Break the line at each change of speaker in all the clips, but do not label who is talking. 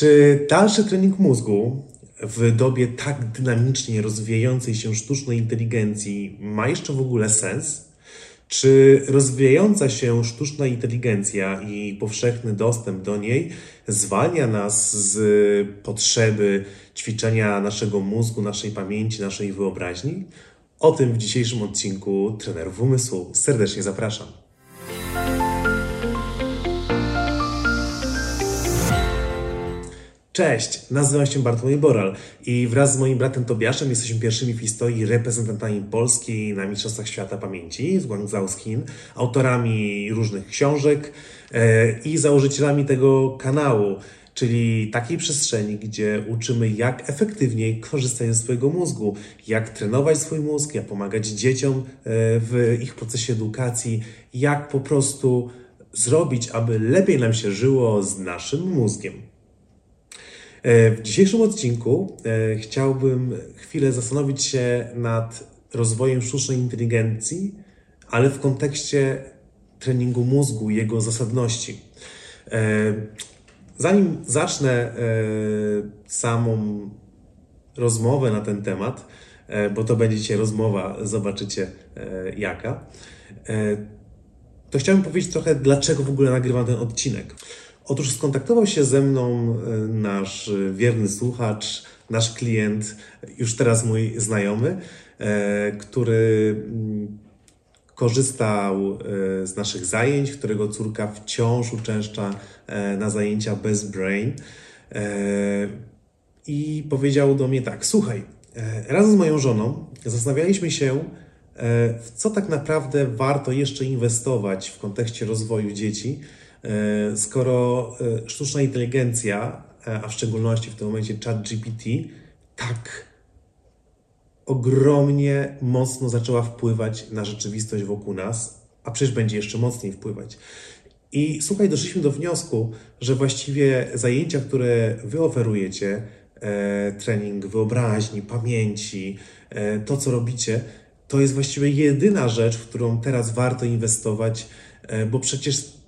Czy dalszy trening mózgu w dobie tak dynamicznie rozwijającej się sztucznej inteligencji ma jeszcze w ogóle sens? Czy rozwijająca się sztuczna inteligencja i powszechny dostęp do niej zwalnia nas z potrzeby ćwiczenia naszego mózgu, naszej pamięci, naszej wyobraźni? O tym w dzisiejszym odcinku Trenerów Umysłu. Serdecznie zapraszam. Cześć, nazywam się Bartłomiej Boral i wraz z moim bratem Tobiaszem jesteśmy pierwszymi w historii reprezentantami Polski na Mistrzostwach Świata Pamięci z Guangzhou z Chin, autorami różnych książek e, i założycielami tego kanału, czyli takiej przestrzeni, gdzie uczymy jak efektywniej korzystać ze swojego mózgu, jak trenować swój mózg, jak pomagać dzieciom e, w ich procesie edukacji, jak po prostu zrobić, aby lepiej nam się żyło z naszym mózgiem. E, w dzisiejszym odcinku e, chciałbym chwilę zastanowić się nad rozwojem sztucznej inteligencji, ale w kontekście treningu mózgu, jego zasadności. E, zanim zacznę samą rozmowę na ten temat, bo to będzie dzisiaj rozmowa, zobaczycie jaka, to chciałbym powiedzieć trochę, dlaczego w ogóle nagrywam ten odcinek. Otóż skontaktował się ze mną e, nasz wierny słuchacz, nasz klient, już teraz mój znajomy, e, który mm, korzystał e, z naszych zajęć, którego córka wciąż uczęszcza na zajęcia bez brain. I powiedział do mnie tak: Słuchaj, razem z moją żoną zastanawialiśmy się, w co tak naprawdę warto jeszcze inwestować w kontekście rozwoju dzieci E, skoro e, sztuczna inteligencja, e, a w szczególności w tym momencie ChatGPT, tak ogromnie mocno zaczęła wpływać na rzeczywistość wokół nas, a przecież będzie jeszcze mocniej wpływać. I słuchaj, doszliśmy do wniosku, że właściwie zajęcia, które wy oferujecie, trening wyobraźni, pamięci, to co robicie, to jest właściwie jedyna rzecz, w którą teraz warto inwestować, bo przecież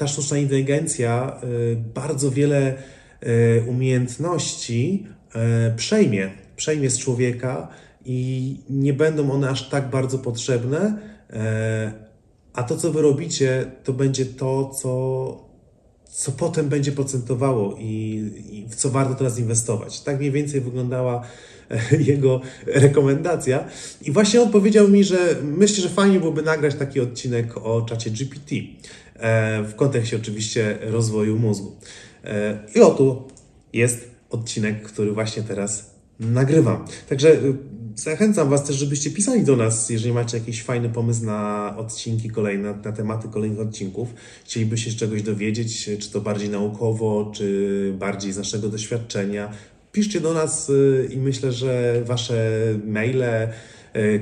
ta sztuczna inteligencja y, bardzo wiele y, umiejętności y, przejmie, przejmie z człowieka i nie będą one aż tak bardzo potrzebne, a to, co wy robicie, to będzie to, co, co potem będzie procentowało i, i w co warto teraz inwestować. Tak mniej więcej wyglądała jego rekomendacja. I właśnie on powiedział mi, że myślę, że fajnie byłoby nagrać taki odcinek o czacie GPT. E, w kontekście oczywiście rozwoju mózgu. E, I oto jest odcinek, który właśnie teraz nagrywam. Także y, zachęcam Was też, żebyście pisali do nas, jeżeli macie jakiś fajny pomysł na odcinki kolejne, na tematy kolejnych odcinków. Chcielibyście czegoś dowiedzieć, czy to bardziej naukowo, czy bardziej z naszego doświadczenia. Piszcie do nas y, i myślę, że Wasze maile,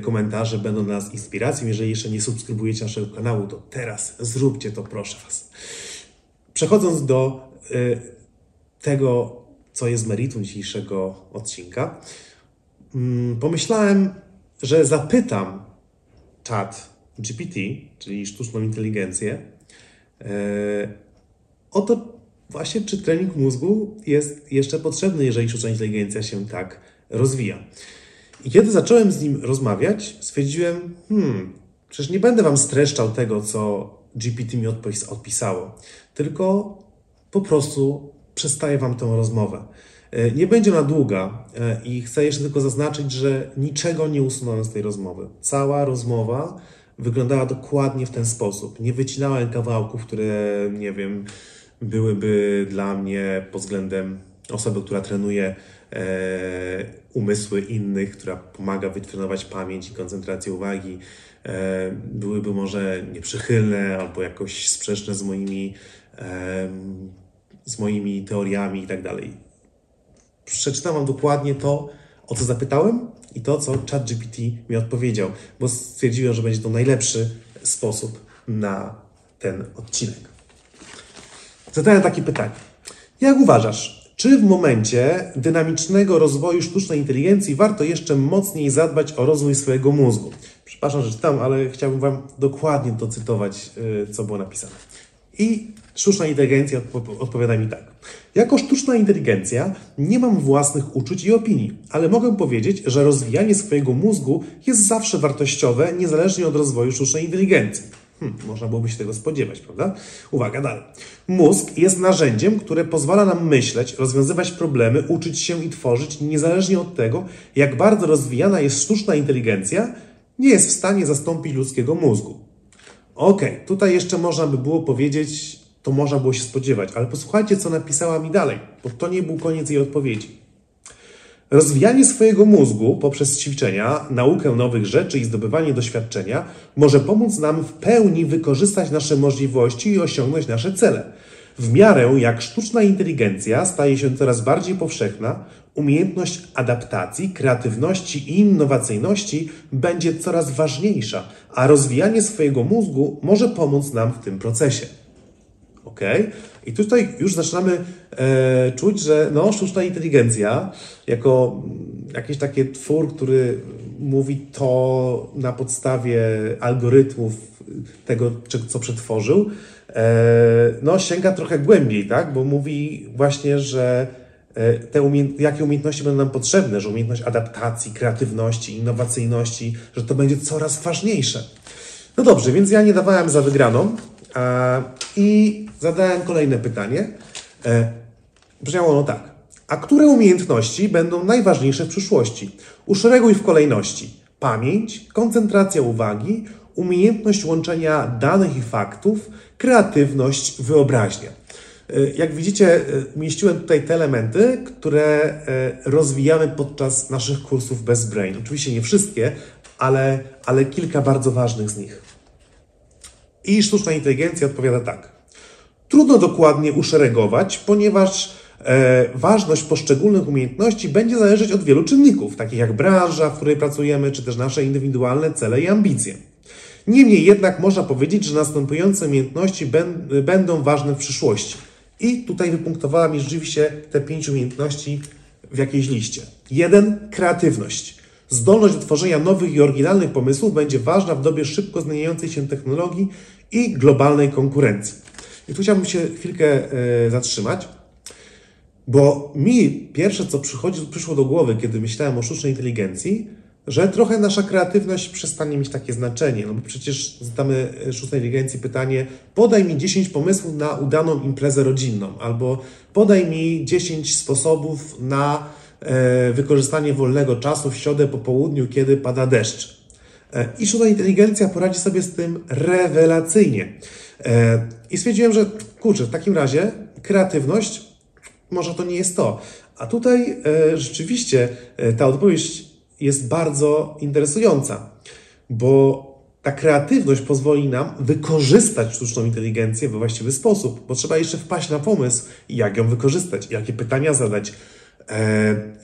komentarze będą dla nas inspiracją. Jeżeli jeszcze nie subskrybujecie naszego kanału, to teraz zróbcie to, proszę Was. Przechodząc do e, tego, co jest meritum dzisiejszego odcinka, mm, pomyślałem, że zapytam czat GPT, czyli sztuczną inteligencję, e, o to właśnie, czy trening mózgu jest jeszcze potrzebny, jeżeli sztuczna inteligencja się tak rozwija. I kiedy zacząłem z nim rozmawiać, stwierdziłem, hmm, przecież nie będę wam streszczał tego, co GPT mi odpisało, tylko po prostu przestaję wam tę rozmowę. E, nie będzie ona długa e, i chcę jeszcze tylko zaznaczyć, że niczego nie usunąłem z tej rozmowy. Cała rozmowa wyglądała dokładnie w ten sposób. Nie wycinałem kawałków, które, nie wiem, byłyby dla mnie pod względem osoby, która trenuje umysły innych, która pomaga wytrenować pamięć i koncentrację uwagi, e, byłyby może nieprzychylne albo jakoś sprzeczne z moimi, z moimi teoriami i tak dalej. Przeczytam dokładnie to, o co zapytałem i to, co ChatGPT mi odpowiedział, bo stwierdziłem, że będzie to najlepszy sposób na ten odcinek. Zadałem takie pytanie. Jak uważasz, czy w momencie dynamicznego rozwoju sztucznej inteligencji warto jeszcze mocniej zadbać o rozwój swojego mózgu? Przepraszam, że czytam, ale chciałbym Wam dokładnie to cytować, y, co było napisane. I Sztuczna inteligencja odpowiada mi tak. Jako sztuczna inteligencja nie mam własnych uczuć i opinii, ale mogę powiedzieć, że rozwijanie swojego mózgu jest zawsze wartościowe, niezależnie od rozwoju sztucznej inteligencji. Hmm, można byłoby się tego spodziewać, prawda? Uwaga, dalej. Mózg jest narzędziem, które pozwala nam myśleć, rozwiązywać problemy, uczyć się i tworzyć, niezależnie od tego, jak bardzo rozwijana jest sztuczna inteligencja, nie jest w stanie zastąpić ludzkiego mózgu. Okej, okay, tutaj jeszcze można by było powiedzieć, to można było się spodziewać, ale posłuchajcie, co napisała mi dalej, bo to nie był koniec jej odpowiedzi. Rozwijanie swojego mózgu poprzez ćwiczenia, naukę nowych rzeczy i zdobywanie doświadczenia może pomóc nam w pełni wykorzystać nasze możliwości i osiągnąć nasze cele. W miarę jak sztuczna inteligencja staje się coraz bardziej powszechna, umiejętność adaptacji, kreatywności i innowacyjności będzie coraz ważniejsza, a rozwijanie swojego mózgu może pomóc nam w tym procesie. Ok? I tutaj już zaczynamy e, czuć, że no, sztuczna inteligencja, jako jakiś taki twór, który mówi to na podstawie algorytmów tego, co przetworzył, e, no, sięga trochę głębiej, tak? Bo mówi właśnie, że e, te umiejęt jakie umiejętności będą nam potrzebne, że umiejętność adaptacji, kreatywności, innowacyjności, że to będzie coraz ważniejsze. No dobrze, więc ja nie dawałem za wygraną. I zadałem kolejne pytanie. E, brzmiało ono tak. A które umiejętności będą najważniejsze w przyszłości? Uszereguj w kolejności pamięć, koncentracja uwagi, umiejętność łączenia danych i faktów, kreatywność, wyobraźnia. E, jak widzicie, e, umieściłem tutaj te elementy, które rozwijamy podczas naszych kursów bez brain. Oczywiście nie wszystkie, ale, ale kilka bardzo ważnych z nich. I sztuczna inteligencja odpowiada tak. Trudno dokładnie uszeregować, ponieważ e, ważność poszczególnych umiejętności będzie zależeć od wielu czynników, takich jak branża, w której pracujemy, czy też nasze indywidualne cele i ambicje. Niemniej jednak można powiedzieć, że następujące umiejętności będą ważne w przyszłości. I tutaj wypunktowała mi rzeczywiście te pięć umiejętności w jakiejś liście. Jeden, kreatywność. Zdolność do tworzenia nowych i oryginalnych pomysłów będzie ważna w dobie szybko zmieniającej się technologii i globalnej konkurencji. I tu chciałbym się chwilkę e, zatrzymać, bo mi pierwsze, co przychodzi, przyszło do głowy, kiedy myślałem o sztucznej inteligencji, że trochę nasza kreatywność przestanie mieć takie znaczenie. No bo przecież zadamy e, sztucznej inteligencji pytanie: podaj mi 10 pomysłów na udaną imprezę rodzinną, albo podaj mi 10 sposobów na E, wykorzystanie wolnego czasu w środę po południu, kiedy pada deszcz. E, I sztuczna inteligencja poradzi sobie z tym rewelacyjnie. E, I stwierdziłem, że kurczę, w takim razie kreatywność może to nie jest to. A tutaj rzeczywiście ta odpowiedź jest bardzo interesująca, bo ta kreatywność pozwoli nam wykorzystać sztuczną inteligencję we właściwy sposób, bo trzeba jeszcze wpaść na pomysł, jak ją wykorzystać, jakie pytania zadać, E,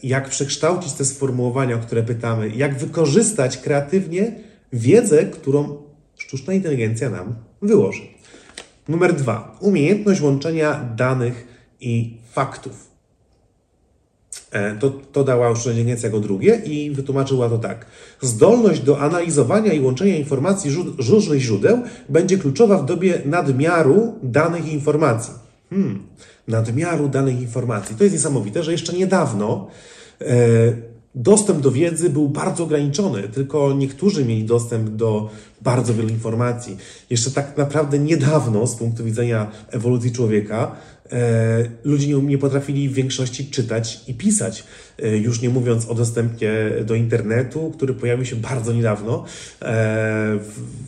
jak przekształcić te sformułowania, o które pytamy, jak wykorzystać kreatywnie wiedzę, którą sztuczna inteligencja nam wyłoży. Numer dwa. Umiejętność łączenia danych i faktów. E, to, to dała sztuczna inteligencja jako drugie i wytłumaczyła to tak. Zdolność do analizowania i łączenia informacji z różnych źródeł będzie kluczowa w dobie nadmiaru danych i informacji. Hmm nadmiaru danych informacji. To jest niesamowite, że jeszcze niedawno e, dostęp do wiedzy był bardzo ograniczony, tylko niektórzy mieli dostęp do bardzo wielu informacji. Jeszcze tak naprawdę niedawno, z punktu widzenia ewolucji człowieka, ludzie nie, potrafili w większości czytać i pisać. E, już nie mówiąc o dostępie do internetu, który pojawił się bardzo niedawno, e,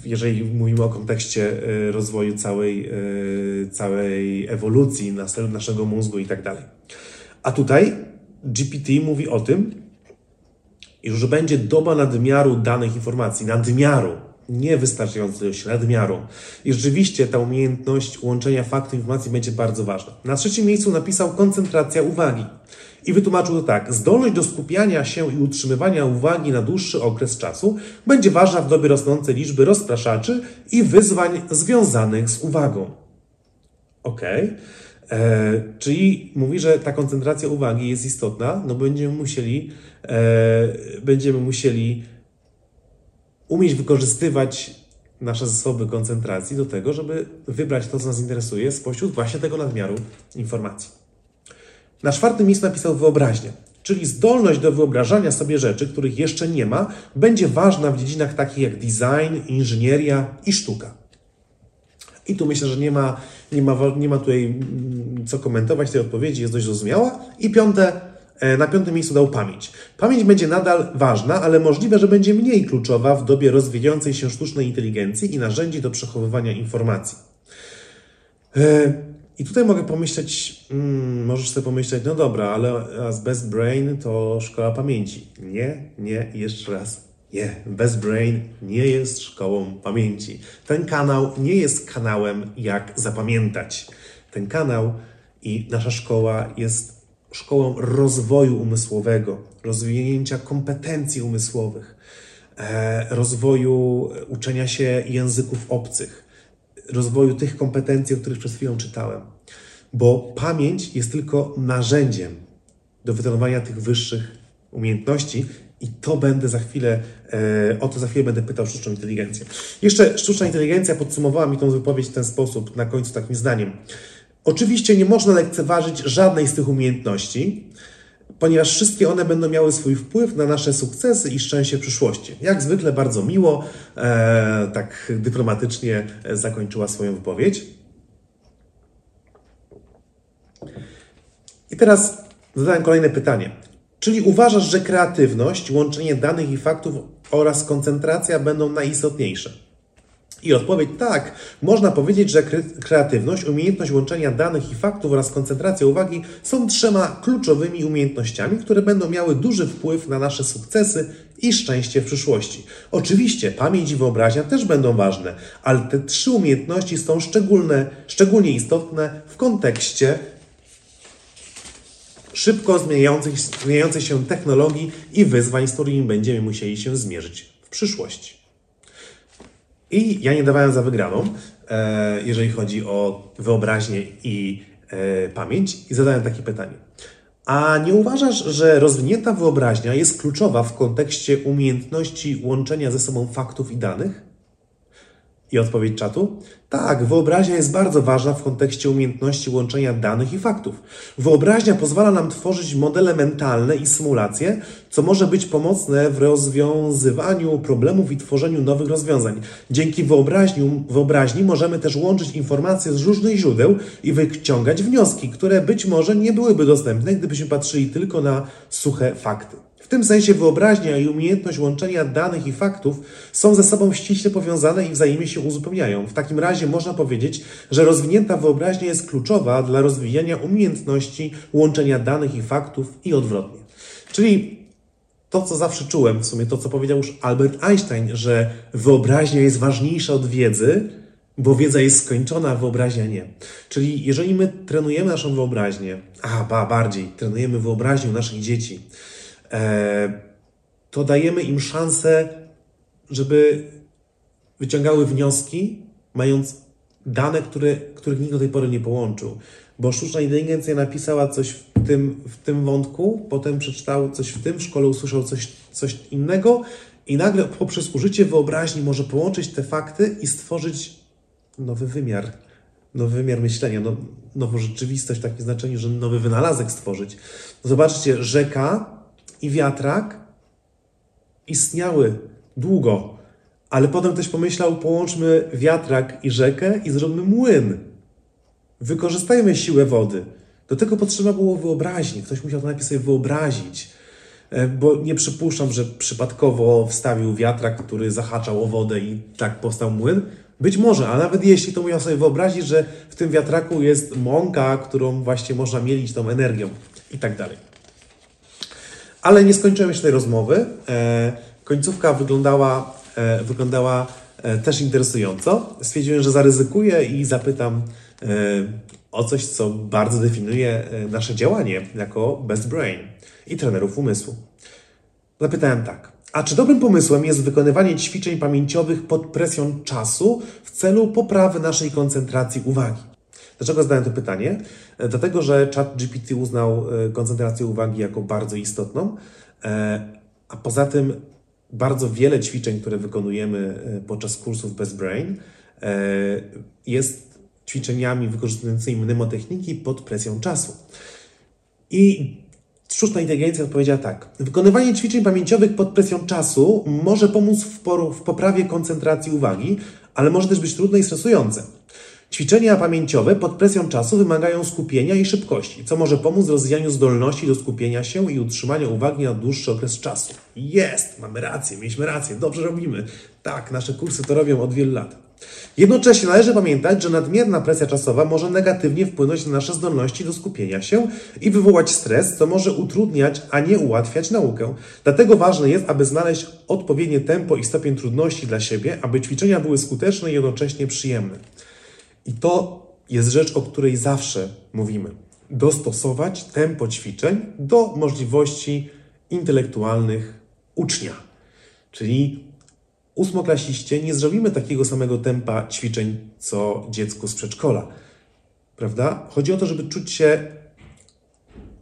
jeżeli mówimy o kontekście e, rozwoju całej, całej ewolucji naszego mózgu i tak dalej. A tutaj GPT mówi o tym, że będzie doba nadmiaru danych informacji, nadmiaru, niewystarczającej ilości, nadmiaru. I rzeczywiście ta umiejętność łączenia faktów i informacji będzie bardzo ważna. Na trzecim miejscu napisał koncentracja uwagi. I wytłumaczył to tak: zdolność do skupiania się i utrzymywania uwagi na dłuższy okres czasu będzie ważna w dobie rosnącej liczby rozpraszaczy i wyzwań związanych z uwagą. Ok. E, czyli mówi, że ta koncentracja uwagi jest istotna, no będziemy musieli, e, będziemy musieli umieć wykorzystywać nasze zasoby koncentracji do tego, żeby wybrać to, co nas interesuje spośród właśnie tego nadmiaru informacji. Na czwartym miejscu napisał wyobraźnię, czyli zdolność do wyobrażania sobie rzeczy, których jeszcze nie ma, będzie ważna w dziedzinach takich jak design, inżynieria i sztuka. I tu myślę, że nie ma, nie ma, nie ma tutaj mm, co komentować tej odpowiedzi, jest dość zrozumiała. I piąte, na piątym miejscu dał pamięć. Pamięć będzie nadal ważna, ale możliwe, że będzie mniej kluczowa w dobie rozwijającej się sztucznej inteligencji i narzędzi do przechowywania informacji. E, I tutaj mogę pomyśleć, hmm, możesz sobie pomyśleć, no dobra, ale z Best Brain to szkoła pamięci. Nie, nie, jeszcze raz. Nie, Best Brain nie jest szkołą pamięci. Ten kanał nie jest kanałem jak zapamiętać. Ten kanał i nasza szkoła jest szkołą rozwoju umysłowego, rozwinięcia kompetencji umysłowych, e, rozwoju uczenia się języków obcych, rozwoju tych kompetencji, o których przed chwilą czytałem. Bo pamięć jest tylko narzędziem do wytrenowania tych wyższych umiejętności i to będę za chwilę, e, o to za chwilę będę pytał sztuczną inteligencję. Jeszcze sztuczna inteligencja podsumowała mi tą wypowiedź w ten sposób, na końcu takim zdaniem. Oczywiście nie można lekceważyć żadnej z tych umiejętności, ponieważ wszystkie one będą miały swój wpływ na nasze sukcesy i szczęście w przyszłości. Jak zwykle bardzo miło, e, tak dyplomatycznie zakończyła swoją wypowiedź. I teraz zadałem kolejne pytanie. Czyli uważasz, że kreatywność, łączenie danych i faktów oraz koncentracja będą najistotniejsze? I odpowiedź tak. Można powiedzieć, że kreatywność, umiejętność łączenia danych i faktów oraz koncentracja uwagi są trzema kluczowymi umiejętnościami, które będą miały duży wpływ na nasze sukcesy i szczęście w przyszłości. Oczywiście pamięć i wyobraźnia też będą ważne, ale te trzy umiejętności są szczególne, szczególnie istotne w kontekście szybko zmieniających, zmieniających się technologii i wyzwań, z którymi będziemy musieli się zmierzyć w przyszłości. I ja nie dawałem za wygraną, e, jeżeli chodzi o wyobraźnię i e, pamięć, i zadałem takie pytanie. A nie uważasz, że rozwinięta wyobraźnia jest kluczowa w kontekście umiejętności łączenia ze sobą faktów i danych? I odpowiedź czatu? Tak, wyobraźnia jest bardzo ważna w kontekście umiejętności łączenia danych i faktów. Wyobraźnia pozwala nam tworzyć modele mentalne i symulacje, co może być pomocne w rozwiązywaniu problemów i tworzeniu nowych rozwiązań. Dzięki wyobraźni, wyobraźni możemy też łączyć informacje z różnych źródeł i wyciągać wnioski, które być może nie byłyby dostępne, gdybyśmy patrzyli tylko na suche fakty. W tym sensie wyobraźnia i umiejętność łączenia danych i faktów są ze sobą ściśle powiązane i wzajemnie się uzupełniają. W takim razie można powiedzieć, że rozwinięta wyobraźnia jest kluczowa dla rozwijania umiejętności łączenia danych i faktów i odwrotnie. Czyli to, co zawsze czułem, w sumie to, co powiedział już Albert Einstein, że wyobraźnia jest ważniejsza od wiedzy, bo wiedza jest skończona, a wyobraźnia nie. Czyli jeżeli my trenujemy naszą wyobraźnię, a ba, bardziej, trenujemy wyobraźnię naszych dzieci, to dajemy im szansę, żeby wyciągały wnioski, mając dane, które, których nikt do tej pory nie połączył. Bo sztuczna inteligencja napisała coś w tym, w tym wątku, potem przeczytał coś w tym, w szkole usłyszał coś, coś innego i nagle poprzez użycie wyobraźni może połączyć te fakty i stworzyć nowy wymiar, nowy wymiar myślenia, no, nową rzeczywistość w takim znaczeniu, że nowy wynalazek stworzyć. Zobaczcie, rzeka i wiatrak istniały długo, ale potem ktoś pomyślał, połączmy wiatrak i rzekę i zrobimy młyn. Wykorzystajmy siłę wody. Do tego potrzeba było wyobraźni. Ktoś musiał to najpierw sobie wyobrazić. E, bo nie przypuszczam, że przypadkowo wstawił wiatrak, który zahaczał o wodę i tak powstał młyn. Być może, a nawet jeśli to musiał sobie wyobrazić, że w tym wiatraku jest mąka, którą właśnie można mielić tą energią i tak dalej. Ale nie skończyłem jeszcze tej rozmowy. E, końcówka wyglądała, e, wyglądała e, też interesująco. Stwierdziłem, że zaryzykuję i zapytam o coś, co bardzo definiuje nasze działanie jako Best Brain i trenerów umysłu. Zapytałem tak. A czy dobrym pomysłem jest wykonywanie ćwiczeń pamięciowych pod presją czasu w celu poprawy naszej koncentracji uwagi? Dlaczego zadałem to pytanie? E, dlatego, że ChatGPT uznał e, koncentrację uwagi jako bardzo istotną, e, a poza tym bardzo wiele ćwiczeń, które wykonujemy podczas kursów Best Brain, jest ćwiczeniami wykorzystującymi mnemotechniki pod presją czasu. I sztuczna inteligencja odpowiedziała tak. Wykonywanie ćwiczeń pamięciowych pod presją czasu może pomóc w, w poprawie koncentracji uwagi, ale może też być trudne i stresujące. Ćwiczenia pamięciowe pod presją czasu wymagają skupienia i szybkości, co może pomóc w rozwijaniu zdolności do skupienia się i utrzymania uwagi na dłuższy okres czasu. Jest, mamy rację, mieliśmy rację, dobrze robimy. Tak, nasze kursy to robią od wielu lat. Jednocześnie należy pamiętać, że nadmierna presja czasowa może negatywnie wpłynąć na nasze zdolności do skupienia się i wywołać stres, co może utrudniać, a nie ułatwiać naukę. Dlatego ważne jest, aby znaleźć odpowiednie tempo i stopień trudności dla siebie, aby ćwiczenia były skuteczne i jednocześnie przyjemne. I to jest rzecz, o której zawsze mówimy. Dostosować tempo ćwiczeń do możliwości intelektualnych ucznia. Czyli ósmoklasiście nie zrobimy takiego samego tempa ćwiczeń, co dziecku z przedszkola. Prawda? Chodzi o to, żeby czuć się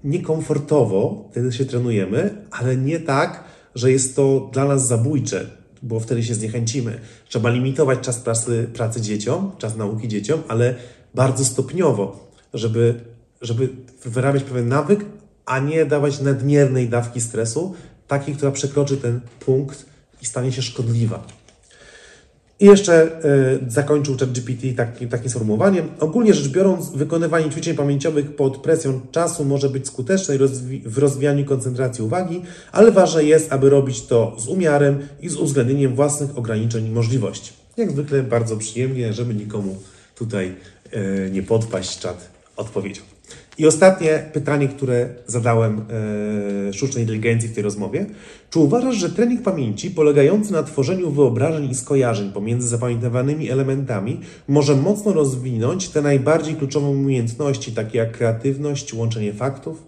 niekomfortowo, wtedy się trenujemy, ale nie tak, że jest to dla nas zabójcze, bo wtedy się zniechęcimy. Trzeba limitować czas pracy, pracy dzieciom, czas nauki dzieciom, ale bardzo stopniowo, żeby, żeby wyrabiać pewien nawyk, a nie dawać nadmiernej dawki stresu, takiej, która przekroczy ten punkt i stanie się szkodliwa. I jeszcze y, zakończył ChatGPT taki, takim sformułowaniem. Ogólnie rzecz biorąc, wykonywanie ćwiczeń pamięciowych pod presją czasu może być skuteczne rozwi w rozwijaniu koncentracji uwagi, ale ważne jest, aby robić to z umiarem i z uwzględnieniem własnych ograniczeń i możliwości. Jak zwykle bardzo przyjemnie, żeby nikomu tutaj y, nie podpaść czat odpowiedzią. I ostatnie pytanie, które zadałem e, sztucznej inteligencji w tej rozmowie. Czy uważasz, że trening pamięci polegający na tworzeniu wyobrażeń i skojarzeń pomiędzy zapamiętywanymi elementami może mocno rozwinąć te najbardziej kluczowe umiejętności, takie jak kreatywność, łączenie faktów?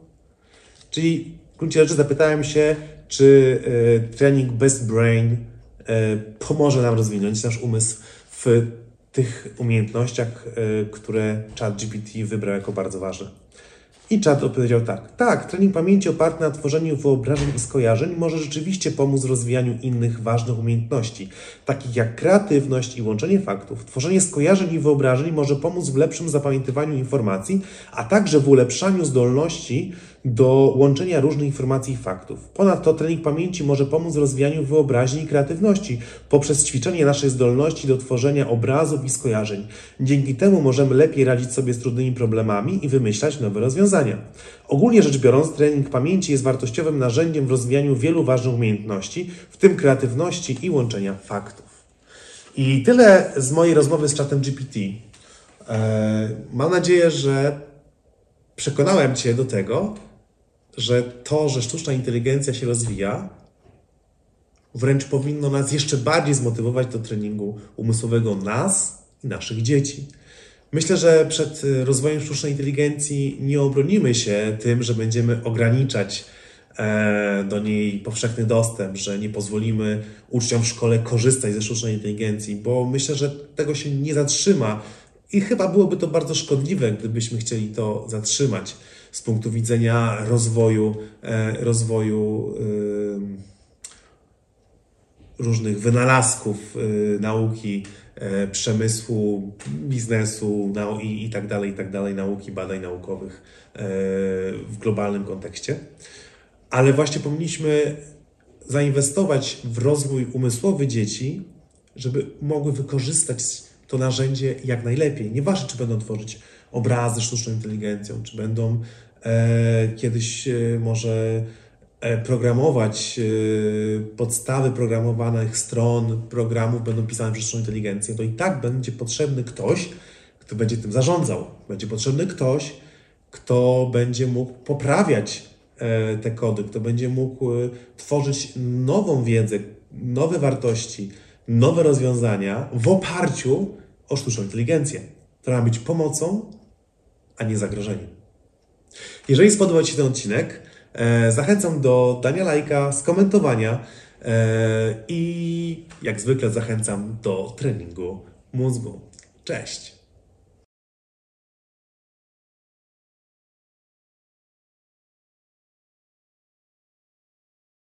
Czyli w gruncie rzeczy zapytałem się, czy e, trening Best Brain e, pomoże nam rozwinąć nasz umysł w tych umiejętnościach, e, które ChatGPT wybrał jako bardzo ważne. I czat odpowiedział tak. Tak, trening pamięci oparty na tworzeniu wyobrażeń i skojarzeń może rzeczywiście pomóc w rozwijaniu innych ważnych umiejętności, takich jak kreatywność i łączenie faktów. Tworzenie skojarzeń i wyobrażeń może pomóc w lepszym zapamiętywaniu informacji, a także w ulepszaniu zdolności do łączenia różnych informacji i faktów. Ponadto trening pamięci może pomóc w rozwijaniu wyobraźni i kreatywności poprzez ćwiczenie naszej zdolności do tworzenia obrazów i skojarzeń. Dzięki temu możemy lepiej radzić sobie z trudnymi problemami i wymyślać nowe rozwiązania. Ogólnie rzecz biorąc, trening pamięci jest wartościowym narzędziem w rozwijaniu wielu ważnych umiejętności, w tym kreatywności i łączenia faktów. I tyle z mojej rozmowy z czatem GPT. Eee, mam nadzieję, że przekonałem Cię do tego, że to, że sztuczna inteligencja się rozwija, wręcz powinno nas jeszcze bardziej zmotywować do treningu umysłowego nas i naszych dzieci. Myślę, że przed rozwojem sztucznej inteligencji nie obronimy się tym, że będziemy ograniczać e, do niej powszechny dostęp, że nie pozwolimy uczniom w szkole korzystać ze sztucznej inteligencji, bo myślę, że tego się nie zatrzyma i chyba byłoby to bardzo szkodliwe, gdybyśmy chcieli to zatrzymać z punktu widzenia rozwoju, e, rozwoju różnych wynalazków e, nauki, e, przemysłu, biznesu i, i tak dalej, i tak dalej, nauki, badań naukowych w globalnym kontekście. Ale właśnie powinniśmy zainwestować w rozwój umysłowy dzieci, żeby mogły wykorzystać to narzędzie jak najlepiej. Nieważne, czy będą tworzyć obrazy sztuczną inteligencją, czy będą e, kiedyś e, może e, programować e, podstawy programowanych stron programów będą pisane przez sztuczną inteligencję, to i tak będzie potrzebny ktoś, kto będzie tym zarządzał. Będzie potrzebny ktoś, kto będzie mógł poprawiać e, te kody, kto będzie mógł tworzyć nową wiedzę, nowe wartości, nowe rozwiązania w oparciu o sztuczną inteligencję, która ma być pomocą, a nie zagrożeniem. Jeżeli spodobał Ci ten odcinek, e, zachęcam do dania lajka, skomentowania e, i jak zwykle zachęcam do treningu mózgu. Cześć!